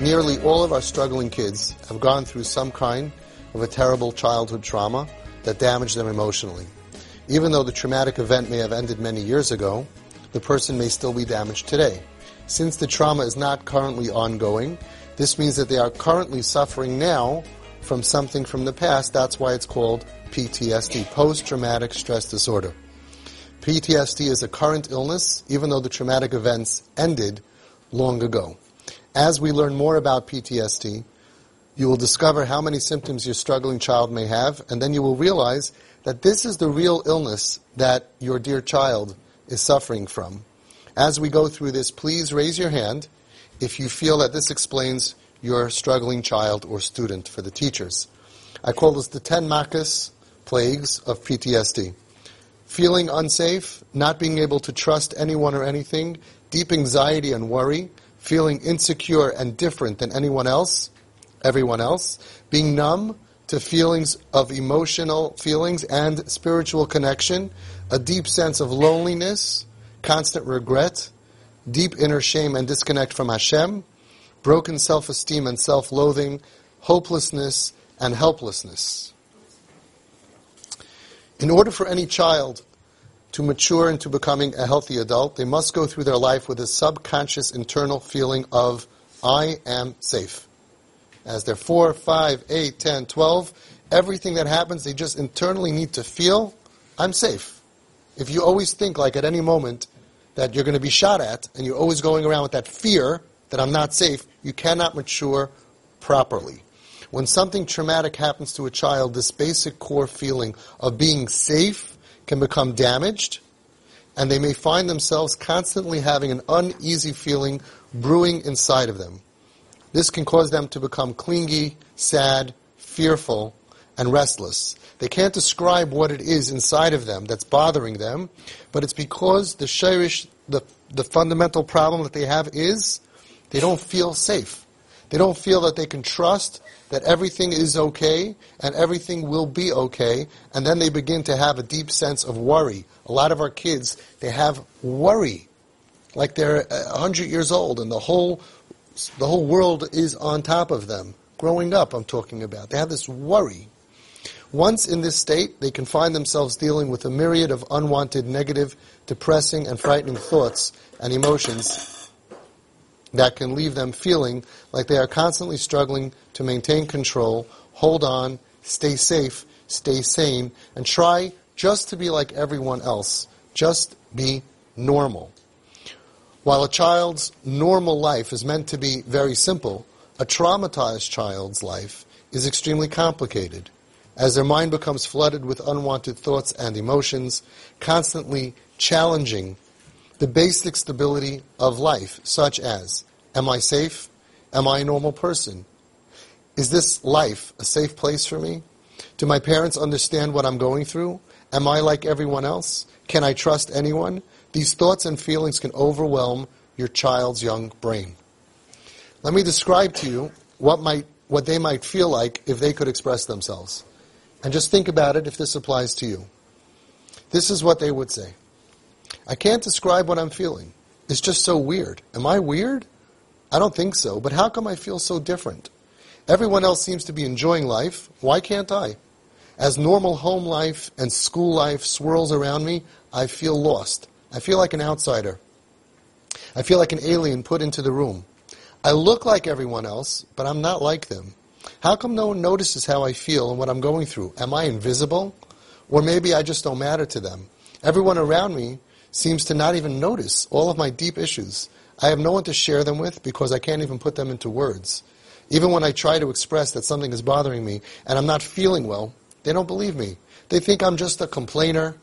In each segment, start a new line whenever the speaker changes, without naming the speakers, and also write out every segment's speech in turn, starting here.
nearly all of our struggling kids have gone through some kind of a terrible childhood trauma that damaged them emotionally. Even though the traumatic event may have ended many years ago, the person may still be damaged today. Since the trauma is not currently ongoing, this means that they are currently suffering now from something from the past. That's why it's called PTSD, post-traumatic stress disorder. PTSD is a current illness, even though the traumatic events ended long ago. As we learn more about PTSD, you will discover how many symptoms your struggling child may have, and then you will realize that this is the real illness that your dear child is suffering from. As we go through this, please raise your hand if you feel that this explains your struggling child or student for the teachers. I call this the 10 makas plagues of PTSD. Feeling unsafe, not being able to trust anyone or anything, deep anxiety and worry, feeling insecure and different than anyone else, everyone else, being numb to feelings of emotional feelings and spiritual connection, a deep sense of loneliness, constant regret, deep inner shame and disconnect from Hashem, broken self-esteem and self-loathing, hopelessness and helplessness. In order for any child to mature into becoming a healthy adult, they must go through their life with a subconscious internal feeling of, I am safe. As they're 4, 5, 8, 10, 12, everything that happens, they just internally need to feel, I'm safe. If you always think like at any moment that you're going to be shot at, and you're always going around with that fear that I'm not safe, you cannot mature properly. When something traumatic happens to a child, this basic core feeling of being safe can become damaged, and they may find themselves constantly having an uneasy feeling brewing inside of them. This can cause them to become clingy, sad, fearful, and restless. They can't describe what it is inside of them that's bothering them, but it's because the shirish, the, the fundamental problem that they have is they don't feel safe. They don't feel that they can trust that everything is okay and everything will be okay, and then they begin to have a deep sense of worry. A lot of our kids, they have worry, like they're uh, 100 years old and the whole the whole world is on top of them. Growing up, I'm talking about. They have this worry. Once in this state, they can find themselves dealing with a myriad of unwanted, negative, depressing, and frightening thoughts and emotions that can leave them feeling like they are constantly struggling to maintain control, hold on, stay safe, stay sane, and try just to be like everyone else. Just be normal. While a child's normal life is meant to be very simple, a traumatized child's life is extremely complicated. As their mind becomes flooded with unwanted thoughts and emotions, constantly challenging the basic stability of life, such as, am I safe? Am I a normal person? Is this life a safe place for me? Do my parents understand what I'm going through? Am I like everyone else? Can I trust anyone? These thoughts and feelings can overwhelm your child's young brain. Let me describe to you what might what they might feel like if they could express themselves. And just think about it if this applies to you. This is what they would say. I can't describe what I'm feeling. It's just so weird. Am I weird? I don't think so, but how come I feel so different? Everyone else seems to be enjoying life. Why can't I? As normal home life and school life swirls around me, I feel lost. I feel like an outsider. I feel like an alien put into the room. I look like everyone else, but I'm not like them. How come no one notices how I feel and what I'm going through? Am I invisible? Or maybe I just don't matter to them. Everyone around me seems to not even notice all of my deep issues. I have no one to share them with because I can't even put them into words. Even when I try to express that something is bothering me and I'm not feeling well, they don't believe me. They think I'm just a complainer.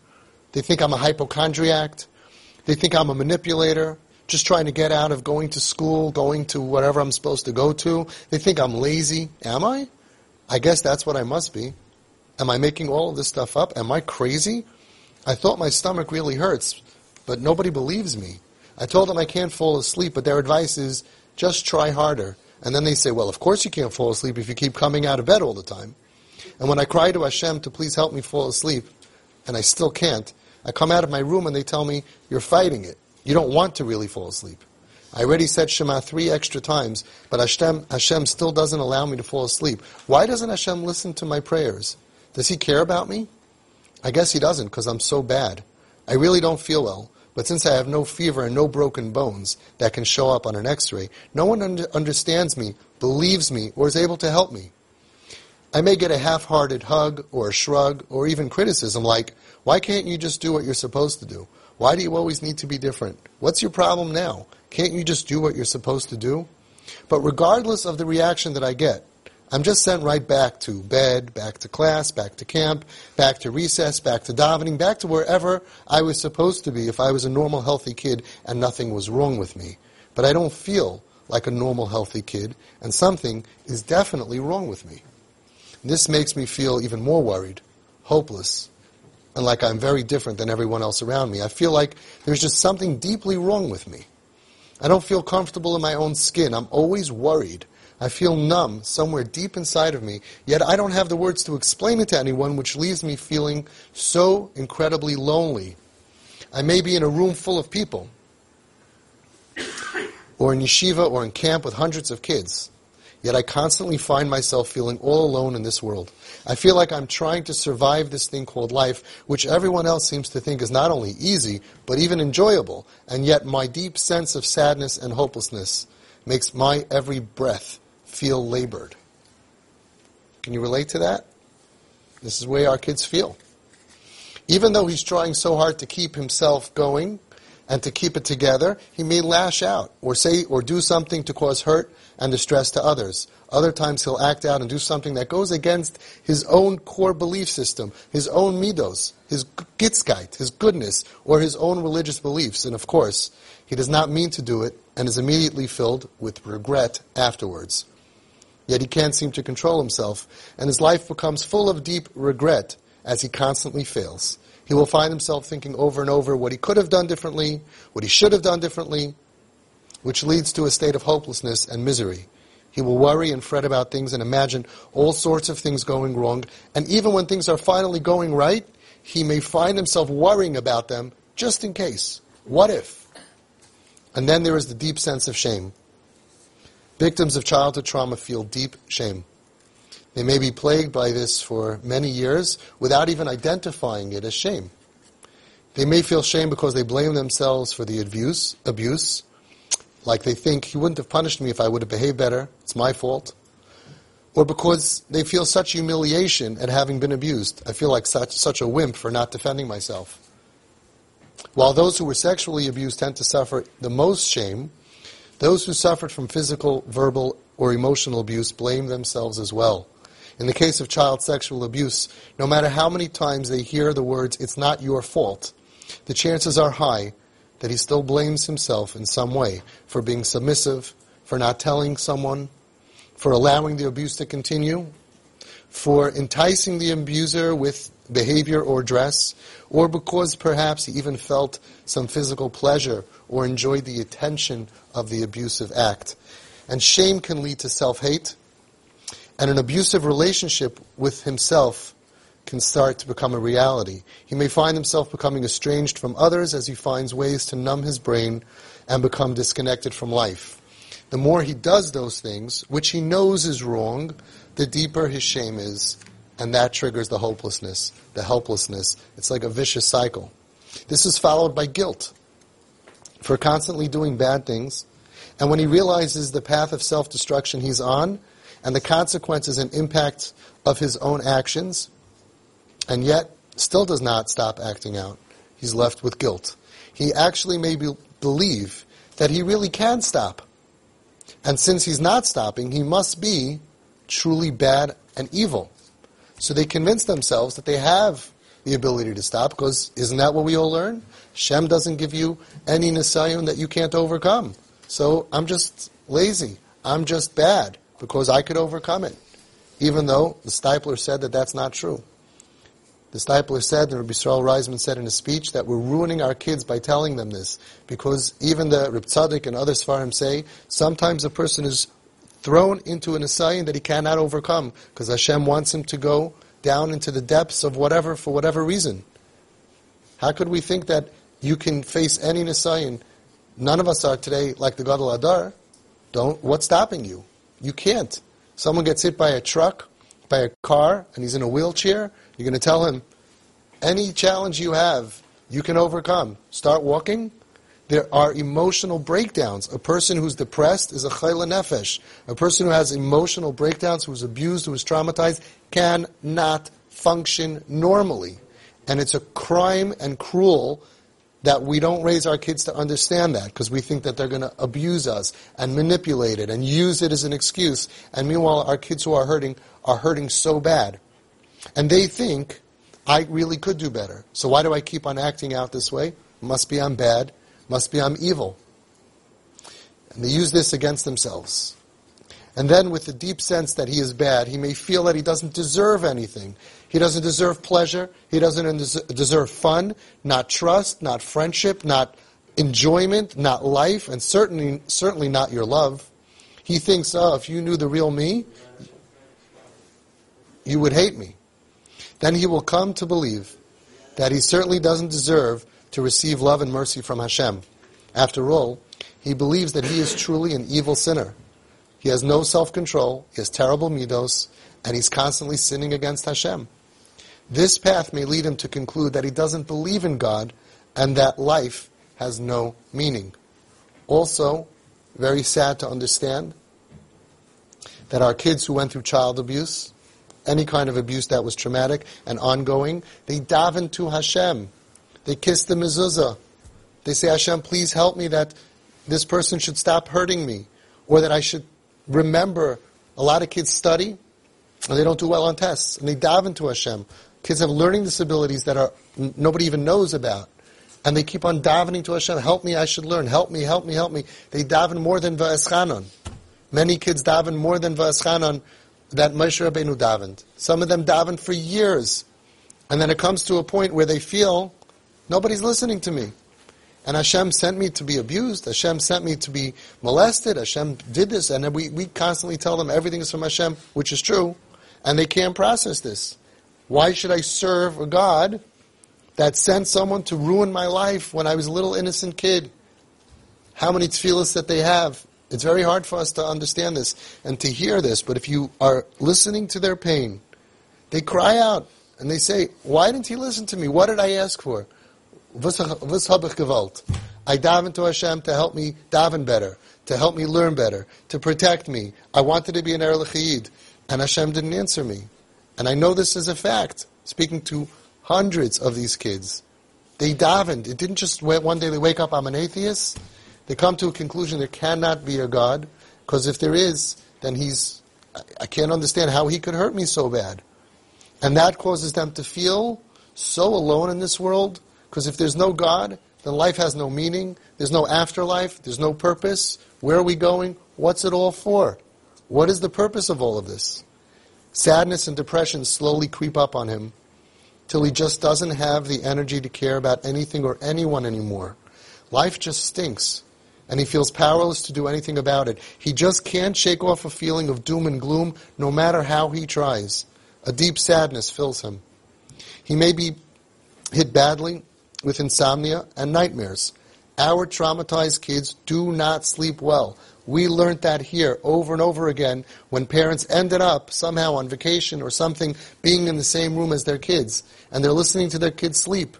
They think I'm a hypochondriac. They think I'm a manipulator, just trying to get out of going to school, going to whatever I'm supposed to go to. They think I'm lazy. Am I? I guess that's what I must be. Am I making all of this stuff up? Am I crazy? I thought my stomach really hurts, but nobody believes me. I told them I can't fall asleep, but their advice is just try harder. And then they say, well, of course you can't fall asleep if you keep coming out of bed all the time. And when I cry to Hashem to please help me fall asleep, and I still can't, I come out of my room and they tell me, you're fighting it. You don't want to really fall asleep. I already said Shema three extra times, but Hashem, Hashem still doesn't allow me to fall asleep. Why doesn't Hashem listen to my prayers? Does He care about me? I guess He doesn't because I'm so bad. I really don't feel well, but since I have no fever and no broken bones that can show up on an x-ray, no one un- understands me, believes me, or is able to help me. I may get a half-hearted hug or a shrug or even criticism like, why can't you just do what you're supposed to do? Why do you always need to be different? What's your problem now? Can't you just do what you're supposed to do? But regardless of the reaction that I get, I'm just sent right back to bed, back to class, back to camp, back to recess, back to davening, back to wherever I was supposed to be if I was a normal, healthy kid and nothing was wrong with me. But I don't feel like a normal, healthy kid, and something is definitely wrong with me. This makes me feel even more worried, hopeless, and like I'm very different than everyone else around me. I feel like there's just something deeply wrong with me. I don't feel comfortable in my own skin. I'm always worried. I feel numb somewhere deep inside of me, yet I don't have the words to explain it to anyone, which leaves me feeling so incredibly lonely. I may be in a room full of people, or in yeshiva or in camp with hundreds of kids. Yet I constantly find myself feeling all alone in this world. I feel like I'm trying to survive this thing called life, which everyone else seems to think is not only easy, but even enjoyable. And yet my deep sense of sadness and hopelessness makes my every breath feel labored. Can you relate to that? This is the way our kids feel. Even though he's trying so hard to keep himself going and to keep it together, he may lash out or say or do something to cause hurt and distress to others. Other times he'll act out and do something that goes against his own core belief system, his own midos, his gitzkeit, his goodness, or his own religious beliefs. And of course, he does not mean to do it and is immediately filled with regret afterwards. Yet he can't seem to control himself, and his life becomes full of deep regret as he constantly fails. He will find himself thinking over and over what he could have done differently, what he should have done differently, which leads to a state of hopelessness and misery. He will worry and fret about things and imagine all sorts of things going wrong. And even when things are finally going right, he may find himself worrying about them just in case. What if? And then there is the deep sense of shame. Victims of childhood trauma feel deep shame. They may be plagued by this for many years without even identifying it as shame. They may feel shame because they blame themselves for the abuse, abuse like they think he wouldn't have punished me if I would have behaved better, it's my fault. Or because they feel such humiliation at having been abused. I feel like such, such a wimp for not defending myself. While those who were sexually abused tend to suffer the most shame, those who suffered from physical, verbal, or emotional abuse blame themselves as well. In the case of child sexual abuse, no matter how many times they hear the words, it's not your fault, the chances are high that he still blames himself in some way for being submissive, for not telling someone, for allowing the abuse to continue, for enticing the abuser with behavior or dress, or because perhaps he even felt some physical pleasure or enjoyed the attention of the abusive act. And shame can lead to self-hate, and an abusive relationship with himself can start to become a reality. He may find himself becoming estranged from others as he finds ways to numb his brain and become disconnected from life. The more he does those things, which he knows is wrong, the deeper his shame is, and that triggers the hopelessness, the helplessness. It's like a vicious cycle. This is followed by guilt for constantly doing bad things, and when he realizes the path of self-destruction he's on, and the consequences and impact of his own actions, and yet still does not stop acting out. He's left with guilt. He actually may be, believe that he really can stop. And since he's not stopping, he must be truly bad and evil. So they convince themselves that they have the ability to stop, because isn't that what we all learn? Shem doesn't give you any nisayon that you can't overcome. So I'm just lazy. I'm just bad, because I could overcome it. Even though the Steipler said that that's not true. The Steipler said, and Rabbi Yisrael Reisman said in a speech, that we're ruining our kids by telling them this. Because even the Reb Tzadok and other Sfarim say, sometimes a person is thrown into an assignment that he cannot overcome, because Hashem wants him to go down into the depths of whatever, for whatever reason. How could we think that you can face any Nisayon None of us are today like the Gadol Hador. Don't. What's stopping you? You can't. Someone gets hit by a truck, by a car, and he's in a wheelchair. You're going to tell him, any challenge you have, you can overcome. Start walking. There are emotional breakdowns. A person who's depressed is a chayla nefesh. A person who has emotional breakdowns, who's abused, who is traumatized, cannot function normally. And it's a crime and cruel that we don't raise our kids to understand that because we think that they're going to abuse us and manipulate it and use it as an excuse. And meanwhile, our kids who are hurting are hurting so bad. And they think, I really could do better. So why do I keep on acting out this way? Must be I'm bad. Must be I'm evil. And they use this against themselves. And then with the deep sense that he is bad, he may feel that he doesn't deserve anything. He doesn't deserve pleasure. He doesn't deserve fun, not trust, not friendship, not enjoyment, not life, and certainly, certainly not your love. He thinks, oh, if you knew the real me, you would hate me. Then he will come to believe that he certainly doesn't deserve to receive love and mercy from Hashem. After all, he believes that he is truly an evil sinner. He has no self-control, he has terrible midos, and he's constantly sinning against Hashem. This path may lead him to conclude that he doesn't believe in God and that life has no meaning. Also, very sad to understand that our kids who went through child abuse, any kind of abuse that was traumatic and ongoing, they daven to Hashem. They kiss the mezuzah. They say, Hashem, please help me that this person should stop hurting me, or that I should remember. A lot of kids study, and they don't do well on tests, and they daven to Hashem. Kids have learning disabilities that are nobody even knows about. And they keep on davening to Hashem, help me, I should learn, help me, help me, help me. They daven more than Va'eschanon. Many kids daven more than Va'eschanon that Moshe Rabbeinu davened. Some of them daven for years. And then it comes to a point where they feel, nobody's listening to me. And Hashem sent me to be abused. Hashem sent me to be molested. Hashem did this. And we, we constantly tell them everything is from Hashem, which is true. And they can't process this. Why should I serve a God that sent someone to ruin my life when I was a little innocent kid? How many tefillahs that they have? It's very hard for us to understand this and to hear this, but if you are listening to their pain, they cry out and they say, Why didn't he listen to me? What did I ask for? Ich gewollt? I daven to Hashem to help me daven better, to help me learn better, to protect me. I wanted to be an Erlich and Hashem didn't answer me. And I know this is a fact, speaking to hundreds of these kids. They davened. It didn't just one day they wake up, I'm an atheist. They come to a conclusion there cannot be a God, because if there is, then he's, I can't understand how he could hurt me so bad. And that causes them to feel so alone in this world, because if there's no God, then life has no meaning, there's no afterlife, there's no purpose. Where are we going? What's it all for? What is the purpose of all of this? Sadness and depression slowly creep up on him till he just doesn't have the energy to care about anything or anyone anymore. Life just stinks, and he feels powerless to do anything about it. He just can't shake off a feeling of doom and gloom no matter how he tries. A deep sadness fills him. He may be hit badly with insomnia and nightmares. Our traumatized kids do not sleep well. We learned that here over and over again when parents ended up somehow on vacation or something being in the same room as their kids and they're listening to their kids sleep.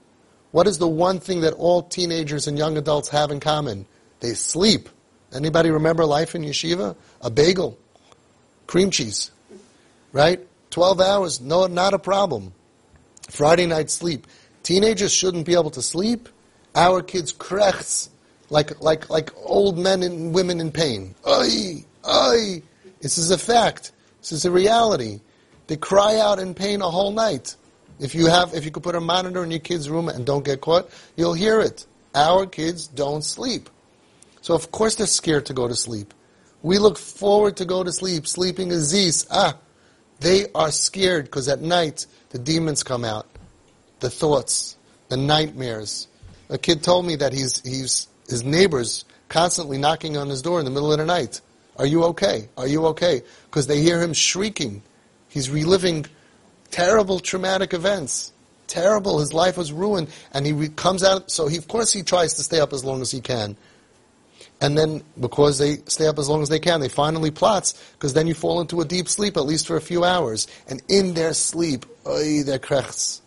What is the one thing that all teenagers and young adults have in common? They sleep. Anybody remember life in yeshiva? A bagel, cream cheese, right? 12 hours, no, not a problem. Friday night sleep. Teenagers shouldn't be able to sleep. Our kids krechts like, like, like old men and women in pain. Ay, ay. This is a fact. This is a reality. They cry out in pain a whole night. If you have, if you could put a monitor in your kid's room and don't get caught, you'll hear it. Our kids don't sleep. So of course they're scared to go to sleep. We look forward to go to sleep. Sleeping is zis. Ah, they are scared because at night the demons come out, the thoughts, the nightmares. A kid told me that he's he's his neighbors constantly knocking on his door in the middle of the night. Are you okay? Are you okay? Because they hear him shrieking. He's reliving terrible traumatic events. Terrible. His life was ruined, and he re- comes out. So he, of course, he tries to stay up as long as he can. And then, because they stay up as long as they can, they finally plots, because then you fall into a deep sleep, at least for a few hours. And in their sleep, oy, their krechts.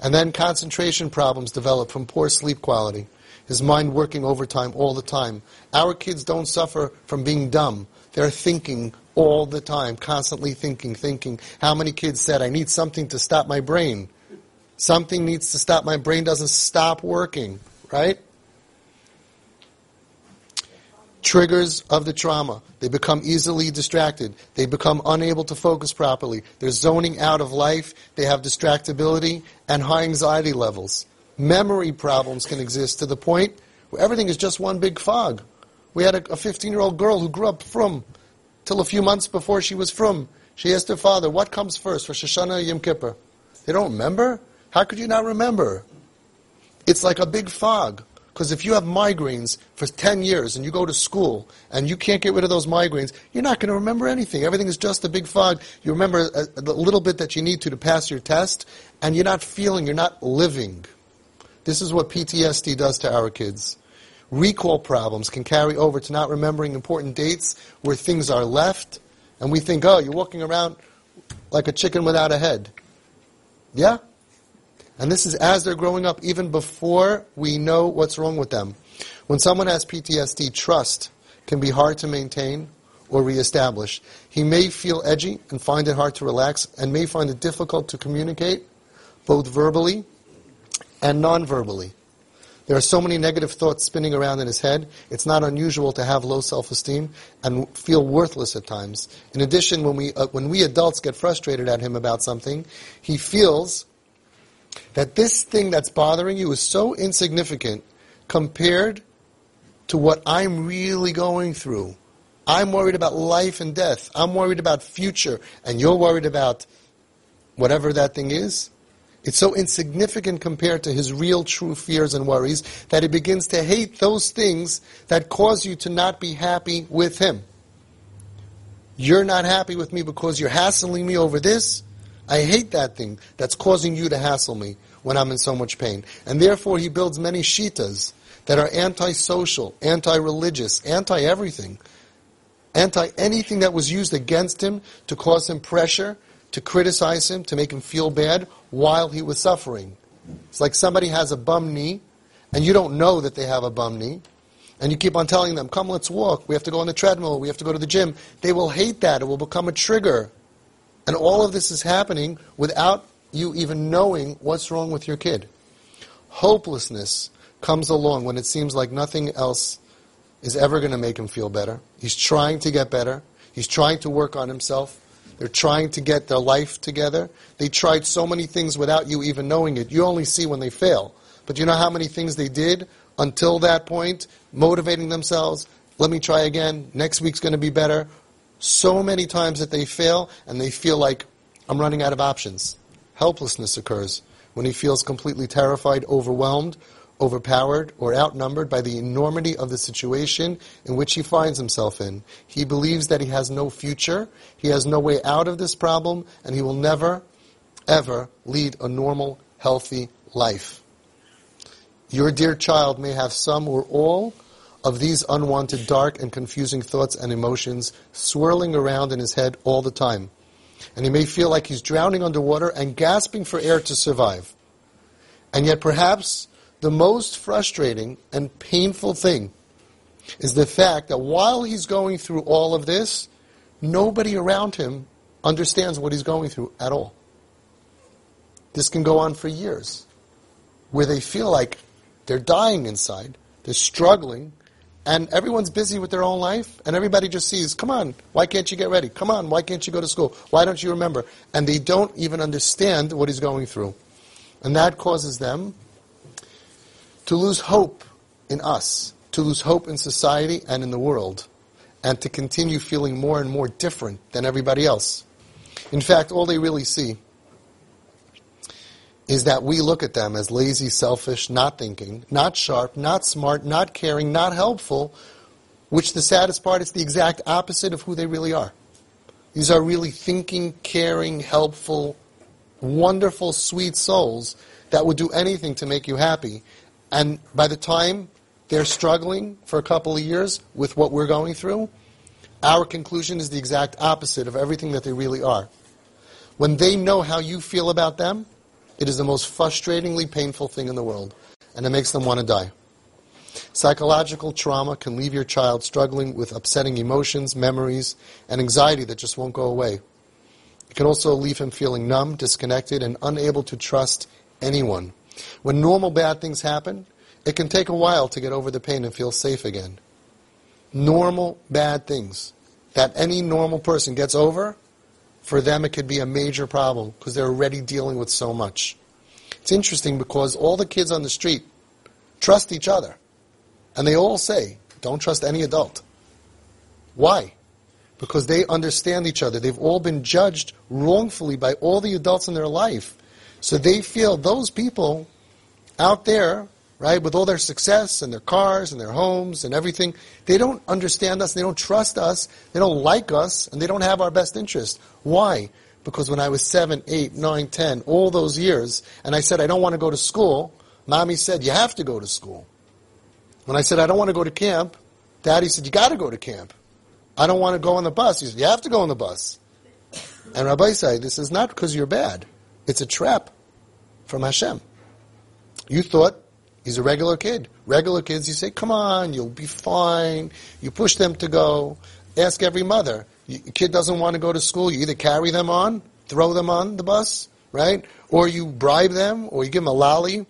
And then concentration problems develop from poor sleep quality. His mind working overtime all the time. Our kids don't suffer from being dumb. They're thinking all the time, constantly thinking, thinking. How many kids said, I need something to stop my brain? Something needs to stop. My brain doesn't stop working, right? Triggers of the trauma. They become easily distracted. They become unable to focus properly. They're zoning out of life. They have distractibility and high anxiety levels. Memory problems can exist to the point where everything is just one big fog. We had a 15 year old girl who grew up frum till a few months before she was from. She asked her father, What comes first for Rosh Hashana Yom Kippur? They don't remember? How could you not remember? It's like a big fog. Because if you have migraines for 10 years and you go to school and you can't get rid of those migraines, you're not going to remember anything. Everything is just a big fog. You remember uh, a, a little bit that you need to to pass your test, and you're not feeling, you're not living. This is what PTSD does to our kids. Recall problems can carry over to not remembering important dates where things are left, and we think, oh, you're walking around like a chicken without a head. Yeah? And this is as they're growing up, even before we know what's wrong with them. When someone has PTSD, trust can be hard to maintain or reestablish. He may feel edgy and find it hard to relax and may find it difficult to communicate, both verbally and non-verbally. There are so many negative thoughts spinning around in his head, it's not unusual to have low self-esteem and feel worthless at times. In addition, when we, uh, when we adults get frustrated at him about something, he feels that this thing that's bothering you is so insignificant compared to what I'm really going through. I'm worried about life and death. I'm worried about future, and you're worried about whatever that thing is. It's so insignificant compared to his real true fears and worries that he begins to hate those things that cause you to not be happy with him. You're not happy with me because you're hassling me over this. I hate that thing that's causing you to hassle me when I'm in so much pain. And therefore, he builds many shitas that are anti-social, anti-religious, anti-everything, anti-anything that was used against him to cause him pressure, to criticize him, to make him feel bad while he was suffering. It's like somebody has a bum knee, and you don't know that they have a bum knee, and you keep on telling them, come, let's walk, we have to go on the treadmill, we have to go to the gym. They will hate that. It will become a trigger and all of this is happening without you even knowing what's wrong with your kid. Hopelessness comes along when it seems like nothing else is ever going to make him feel better. He's trying to get better. He's trying to work on himself. They're trying to get their life together. They tried so many things without you even knowing it. You only see when they fail. But you know how many things they did until that point, motivating themselves? Let me try again. Next week's going to be better so many times that they fail and they feel like I'm running out of options. Helplessness occurs when he feels completely terrified, overwhelmed, overpowered, or outnumbered by the enormity of the situation in which he finds himself in. He believes that he has no future, he has no way out of this problem, and he will never, ever lead a normal, healthy life. Your dear child may have some or all of these unwanted, dark, and confusing thoughts and emotions swirling around in his head all the time. And he may feel like he's drowning underwater and gasping for air to survive. And yet, perhaps the most frustrating and painful thing is the fact that while he's going through all of this, nobody around him understands what he's going through at all. This can go on for years, where they feel like they're dying inside, they're struggling, and everyone's busy with their own life, and everybody just sees, come on, why can't you get ready? Come on, why can't you go to school? Why don't you remember? And they don't even understand what he's going through. And that causes them to lose hope in us, to lose hope in society and in the world, and to continue feeling more and more different than everybody else. In fact, all they really see is that we look at them as lazy, selfish, not thinking, not sharp, not smart, not caring, not helpful, which the saddest part is the exact opposite of who they really are. These are really thinking, caring, helpful, wonderful, sweet souls that would do anything to make you happy. And by the time they're struggling for a couple of years with what we're going through, our conclusion is the exact opposite of everything that they really are. When they know how you feel about them, it is the most frustratingly painful thing in the world, and it makes them want to die. Psychological trauma can leave your child struggling with upsetting emotions, memories, and anxiety that just won't go away. It can also leave him feeling numb, disconnected, and unable to trust anyone. When normal bad things happen, it can take a while to get over the pain and feel safe again. Normal bad things that any normal person gets over, for them it could be a major problem because they're already dealing with so much. It's interesting because all the kids on the street trust each other. And they all say, don't trust any adult. Why? Because they understand each other. They've all been judged wrongfully by all the adults in their life. So they feel those people out there, right, with all their success and their cars and their homes and everything, they don't understand us, they don't trust us, they don't like us, and they don't have our best interest. Why? Because when I was seven, eight, nine, ten, all those years, and I said I don't want to go to school, mommy said, you have to go to school. When I said, I don't want to go to camp, Daddy said, you got to go to camp. I don't want to go on the bus. He said, you have to go on the bus. And Rabbi said, this is not because you're bad. It's a trap from Hashem. You thought he's a regular kid. Regular kids, you say, come on, you'll be fine. You push them to go. Ask every mother. Your kid doesn't want to go to school. You either carry them on, throw them on the bus, right? Or you bribe them, or you give them a lolly,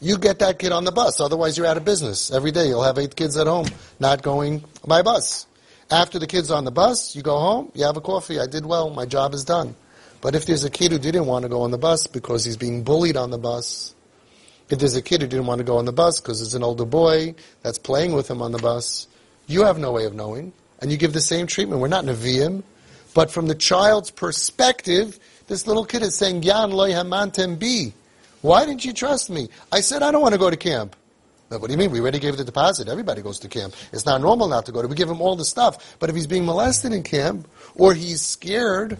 you get that kid on the bus. Otherwise, you're out of business. Every day, you'll have eight kids at home not going by bus. After the kid's on the bus, you go home, you have a coffee. I did well. My job is done. But if there's a kid who didn't want to go on the bus because he's being bullied on the bus, if there's a kid who didn't want to go on the bus because there's an older boy that's playing with him on the bus, you have no way of knowing. And you give the same treatment. We're not Nevi'im. But from the child's perspective, this little kid is saying, Yan loy hamantem bi. Why didn't you trust me? I said, I don't want to go to camp. what do you mean? We already gave the deposit. Everybody goes to camp. It's not normal not to go to. We give him all the stuff. But if he's being molested in camp, or he's scared,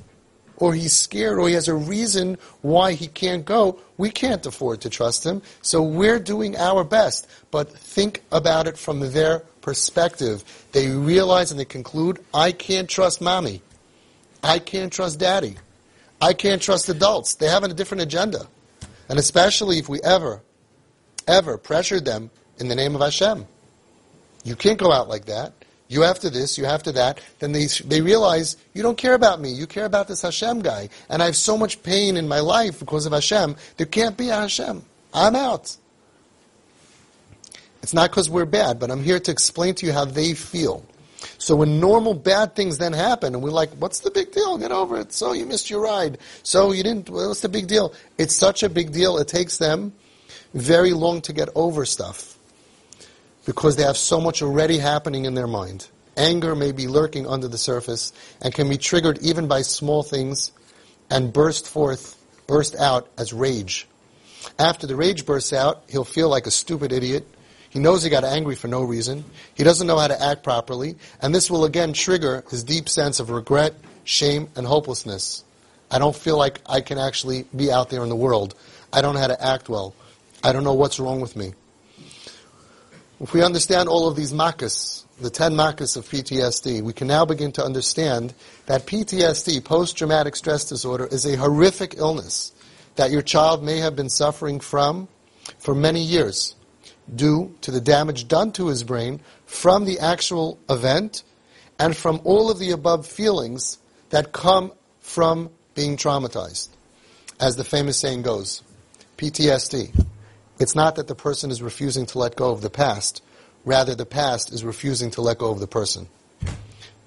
or he's scared, or he has a reason why he can't go, we can't afford to trust him. So we're doing our best. But think about it from their perspective. They realize and they conclude, I can't trust mommy. I can't trust daddy. I can't trust adults. They have a different agenda. And especially if we ever, ever pressured them in the name of Hashem. You can't go out like that. You have to this, you have to that. Then they, they realize, you don't care about me. You care about this Hashem guy. And I have so much pain in my life because of Hashem. There can't be a Hashem. I'm out. It's not because we're bad, but I'm here to explain to you how they feel. So when normal bad things then happen, and we're like, what's the big deal? Get over it. So you missed your ride. So you didn't, what's the big deal? It's such a big deal, it takes them very long to get over stuff. Because they have so much already happening in their mind. Anger may be lurking under the surface and can be triggered even by small things and burst forth, burst out as rage. After the rage bursts out, he'll feel like a stupid idiot he knows he got angry for no reason. He doesn't know how to act properly. And this will again trigger his deep sense of regret, shame, and hopelessness. I don't feel like I can actually be out there in the world. I don't know how to act well. I don't know what's wrong with me. If we understand all of these makas, the 10 makas of PTSD, we can now begin to understand that PTSD, post-traumatic stress disorder, is a horrific illness that your child may have been suffering from for many years due to the damage done to his brain from the actual event and from all of the above feelings that come from being traumatized. As the famous saying goes, PTSD. It's not that the person is refusing to let go of the past, rather, the past is refusing to let go of the person.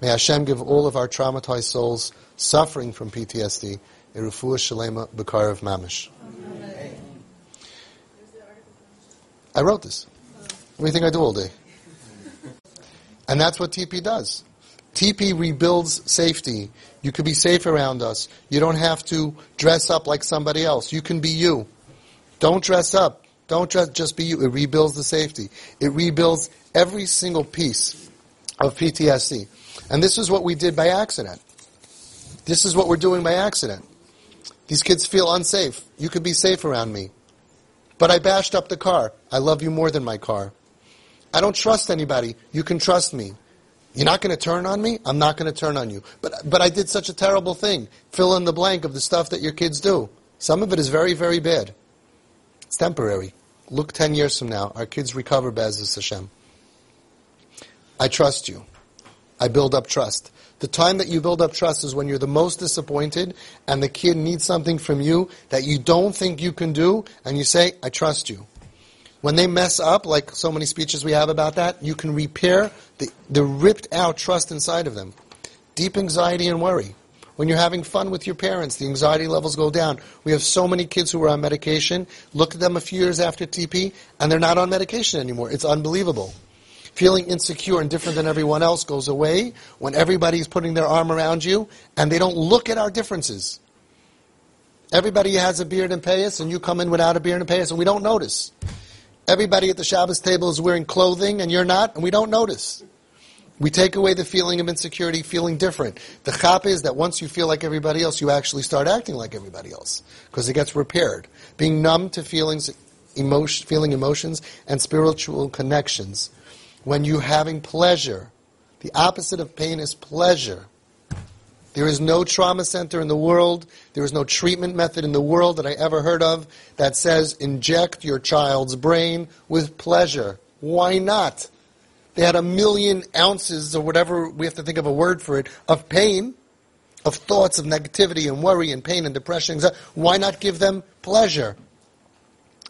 May Hashem give all of our traumatized souls suffering from PTSD a refuah shalema b'karav mamish. I wrote this. What do you think I do all day? And that's what TP does. TP rebuilds safety. You can be safe around us. You don't have to dress up like somebody else. You can be you. Don't dress up. Don't just be you. It rebuilds the safety. It rebuilds every single piece of PTSD. And this is what we did by accident. This is what we're doing by accident. These kids feel unsafe. You could be safe around me. But I bashed up the car. I love you more than my car. I don't trust anybody. You can trust me. You're not going to turn on me? I'm not going to turn on you. But, but I did such a terrible thing. Fill in the blank of the stuff that your kids do. Some of it is very, very bad. It's temporary. Look 10 years from now. Our kids recover, Be'ezus Hashem. I trust you. I build up trust. The time that you build up trust is when you're the most disappointed and the kid needs something from you that you don't think you can do, and you say, I trust you. When they mess up, like so many speeches we have about that, you can repair the, the ripped out trust inside of them. Deep anxiety and worry. When you're having fun with your parents, the anxiety levels go down. We have so many kids who are on medication. Look at them a few years after TP, and they're not on medication anymore. It's unbelievable. Feeling insecure and different than everyone else goes away when everybody's putting their arm around you and they don't look at our differences. Everybody has a beard and payas, and you come in without a beard and payas, and we don't notice. Everybody at the Shabbos table is wearing clothing, and you're not, and we don't notice. We take away the feeling of insecurity, feeling different. The chap is that once you feel like everybody else, you actually start acting like everybody else because it gets repaired. Being numb to feelings, emotion, feeling emotions, and spiritual connections when you're having pleasure. The opposite of pain is pleasure. There is no trauma center in the world, there is no treatment method in the world that I ever heard of that says inject your child's brain with pleasure. Why not? They had a million ounces or whatever, we have to think of a word for it, of pain, of thoughts of negativity and worry and pain and depression. Why not give them pleasure?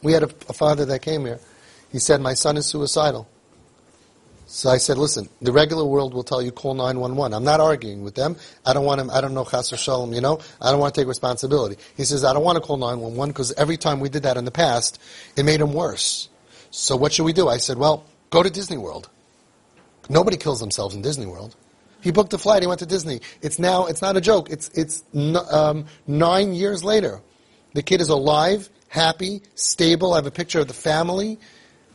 We had a, a father that came here. He said, My son is suicidal. So I said, listen, the regular world will tell you call 911. I'm not arguing with them. I don't want him, I don't know Chas Shalom, you know? I don't want to take responsibility. He says, I don't want to call 911 because every time we did that in the past, it made him worse. So what should we do? I said, well, go to Disney World. Nobody kills themselves in Disney World. He booked a flight, he went to Disney. It's now, it's not a joke. It's, it's um, nine years later. The kid is alive, happy, stable. I have a picture of the family.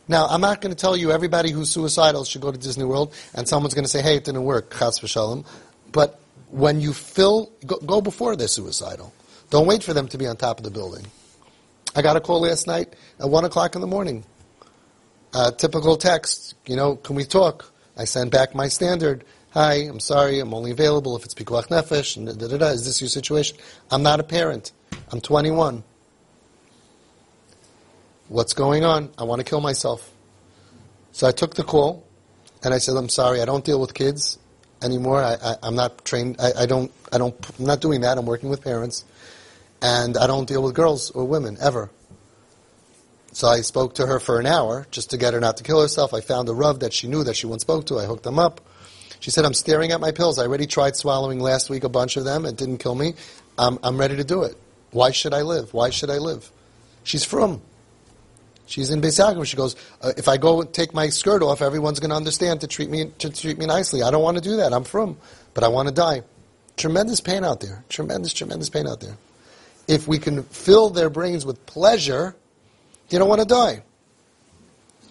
Now, I'm not going to tell you everybody who's suicidal should go to Disney World, and someone's going to say, hey, it didn't work, chas v'shalom. But when you fill, go, go, before they're suicidal. Don't wait for them to be on top of the building. I got a call last night at 1 o'clock in the morning. Uh, typical text, you know, can we talk? I send back my standard. Hi, I'm sorry, I'm only available if it's pikuach nefesh, and da da da. Is this your situation? I'm not a parent. I'm 21. What's going on? I want to kill myself. So I took the call, and I said, I'm sorry, I don't deal with kids anymore. I, am not trained. I, I, don't. I don't. I'm not doing that. I'm working with parents, and I don't deal with girls or women ever. So I spoke to her for an hour just to get her not to kill herself. I found a Rav that she knew that she once spoke to. I hooked them up. She said, I'm staring at my pills. I already tried swallowing last week a bunch of them. It didn't kill me. I'm, I'm ready to do it. Why should I live? Why should I live? She's frum. She's in Beis. She goes, uh, if I go take my skirt off, everyone's going to understand to treat me to treat me nicely. I don't want to do that. I'm frum, but I want to die. Tremendous pain out there. Tremendous, tremendous pain out there. If we can fill their brains with pleasure, they don't want to die.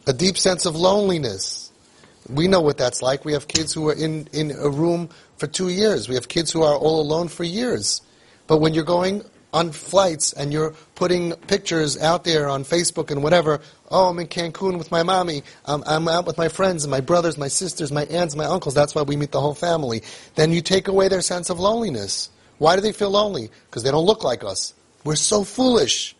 A deep sense of loneliness. We know what that's like. We have kids who are in, in a room for two years. We have kids who are all alone for years. But when you're going on flights and you're putting pictures out there on Facebook and whatever, oh, I'm in Cancun with my mommy, um, I'm out with my friends and my brothers, my sisters, my aunts, my uncles, that's why we meet the whole family, then you take away their sense of loneliness. Why do they feel lonely? Because they don't look like us. We're so foolish.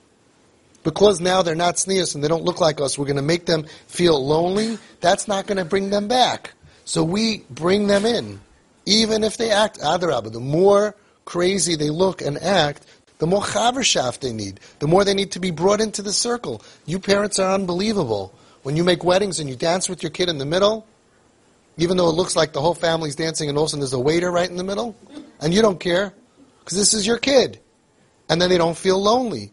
Because now they're not sneers and they don't look like us, we're going to make them feel lonely. That's not going to bring them back. So we bring them in. Even if they act adarabah, the more crazy they look and act, the more chavershaft they need, the more they need to be brought into the circle. You parents are unbelievable. When you make weddings and you dance with your kid in the middle, even though it looks like the whole family's dancing and all of a sudden there's a waiter right in the middle, and you don't care, because this is your kid. And then they don't feel lonely.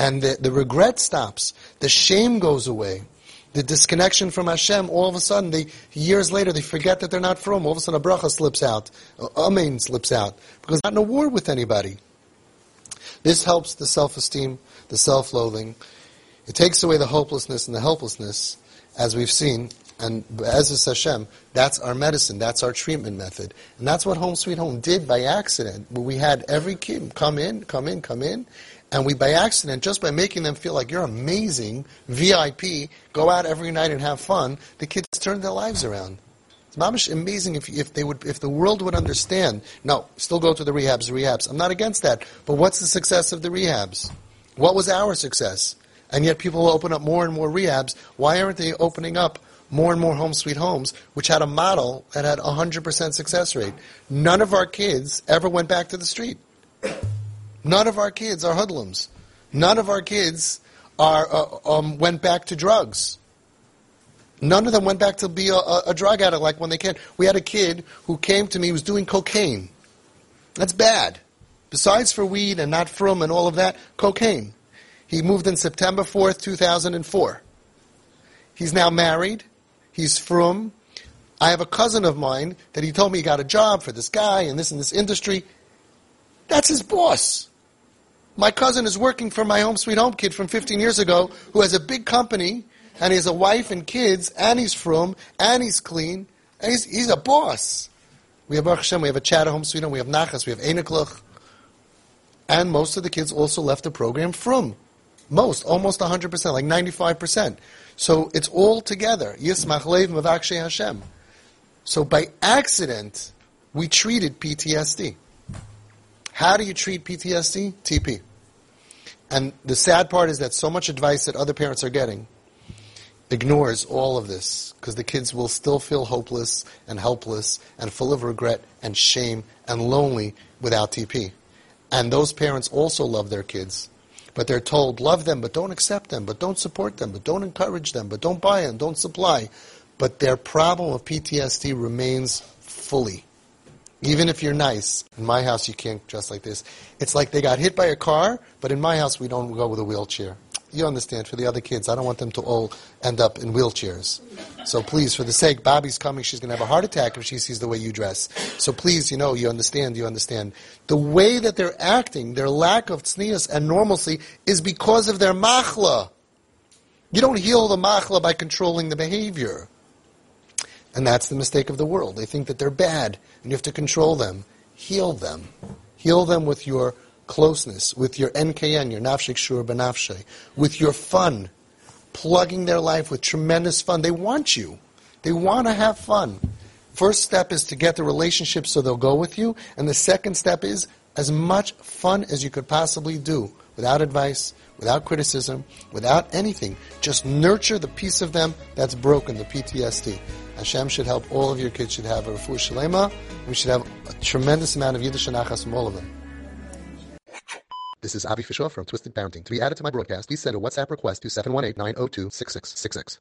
And the, the regret stops. The shame goes away. The disconnection from Hashem, all of a sudden, they, years later, they forget that they're not frum. All of a sudden, a bracha slips out. Amen slips out. Because they're not in a war with anybody. This helps the self-esteem, the self-loathing. It takes away the hopelessness and the helplessness, as we've seen. And as is Hashem, that's our medicine, that's our treatment method. And that's what Home Sweet Home did by accident. We had every kid come in, come in, come in, And we, by accident, just by making them feel like you're amazing, VIP, go out every night and have fun, the kids turn their lives around. It's amazing if, if they would, if the world would understand. No, still go to the rehabs, rehabs. I'm not against that. But what's the success of the rehabs? What was our success? And yet people will open up more and more rehabs. Why aren't they opening up more and more home sweet homes, which had a model that had a 100% success rate? None of our kids ever went back to the street. None of our kids are hoodlums. None of our kids are, uh, um, went back to drugs. None of them went back to be a, a, drug addict like when they can. We had a kid who came to me who was doing cocaine. That's bad. Besides for weed and not from and all of that, cocaine. He moved in September 4th, 2004. He's now married. He's frum. I have a cousin of mine that he told me he got a job for this guy and this and this industry. That's his boss. My cousin is working for my home sweet home kid frum 15 years ago who has a big company and he has a wife and kids and he's frum and he's clean and he's, he's a boss. We have Baruch Hashem, we have a chat at home sweet home, we have Nachas, we have Einiklach. And most of the kids also left the program from. Most, almost 100%, like 95%. So it's all together. Yismach Lev Mevakshei Hashem. So by accident, we treated PTSD. How do you treat PTSD? TP. And the sad part is that so much advice that other parents are getting ignores all of this because the kids will still feel hopeless and helpless and full of regret and shame and lonely without TP. And those parents also love their kids, but they're told, love them, but don't accept them, but don't support them, but don't encourage them, but don't buy them, don't supply. But their problem of PTSD remains fully. Even if you're nice, in my house you can't dress like this. It's like they got hit by a car, but in my house we don't go with a wheelchair. You understand, for the other kids, I don't want them to all end up in wheelchairs. So please, for the sake, Bobby's coming, she's going to have a heart attack if she sees the way you dress. So please, you know, you understand, you understand. The way that they're acting, their lack of tznius and normalcy, is because of their machla. You don't heal the machla by controlling the behavior. And that's the mistake of the world. They think that they're bad and you have to control them. Heal them. Heal them with your closeness, with your NKN, your nafshik shur benafshe, with your fun, plugging their life with tremendous fun. They want you. They want to have fun. First step is to get the relationship so they'll go with you, and the second step is as much fun as you could possibly do, without advice, without criticism, without anything. Just nurture the piece of them that's broken, the PTSD. Hashem should help all of your kids should have a refuah shalema. We should have a tremendous amount of Yiddish and from all of them. This is Avi Fishoff from Twisted Parenting. To be added to my broadcast, please send a WhatsApp request to 718-902-6666.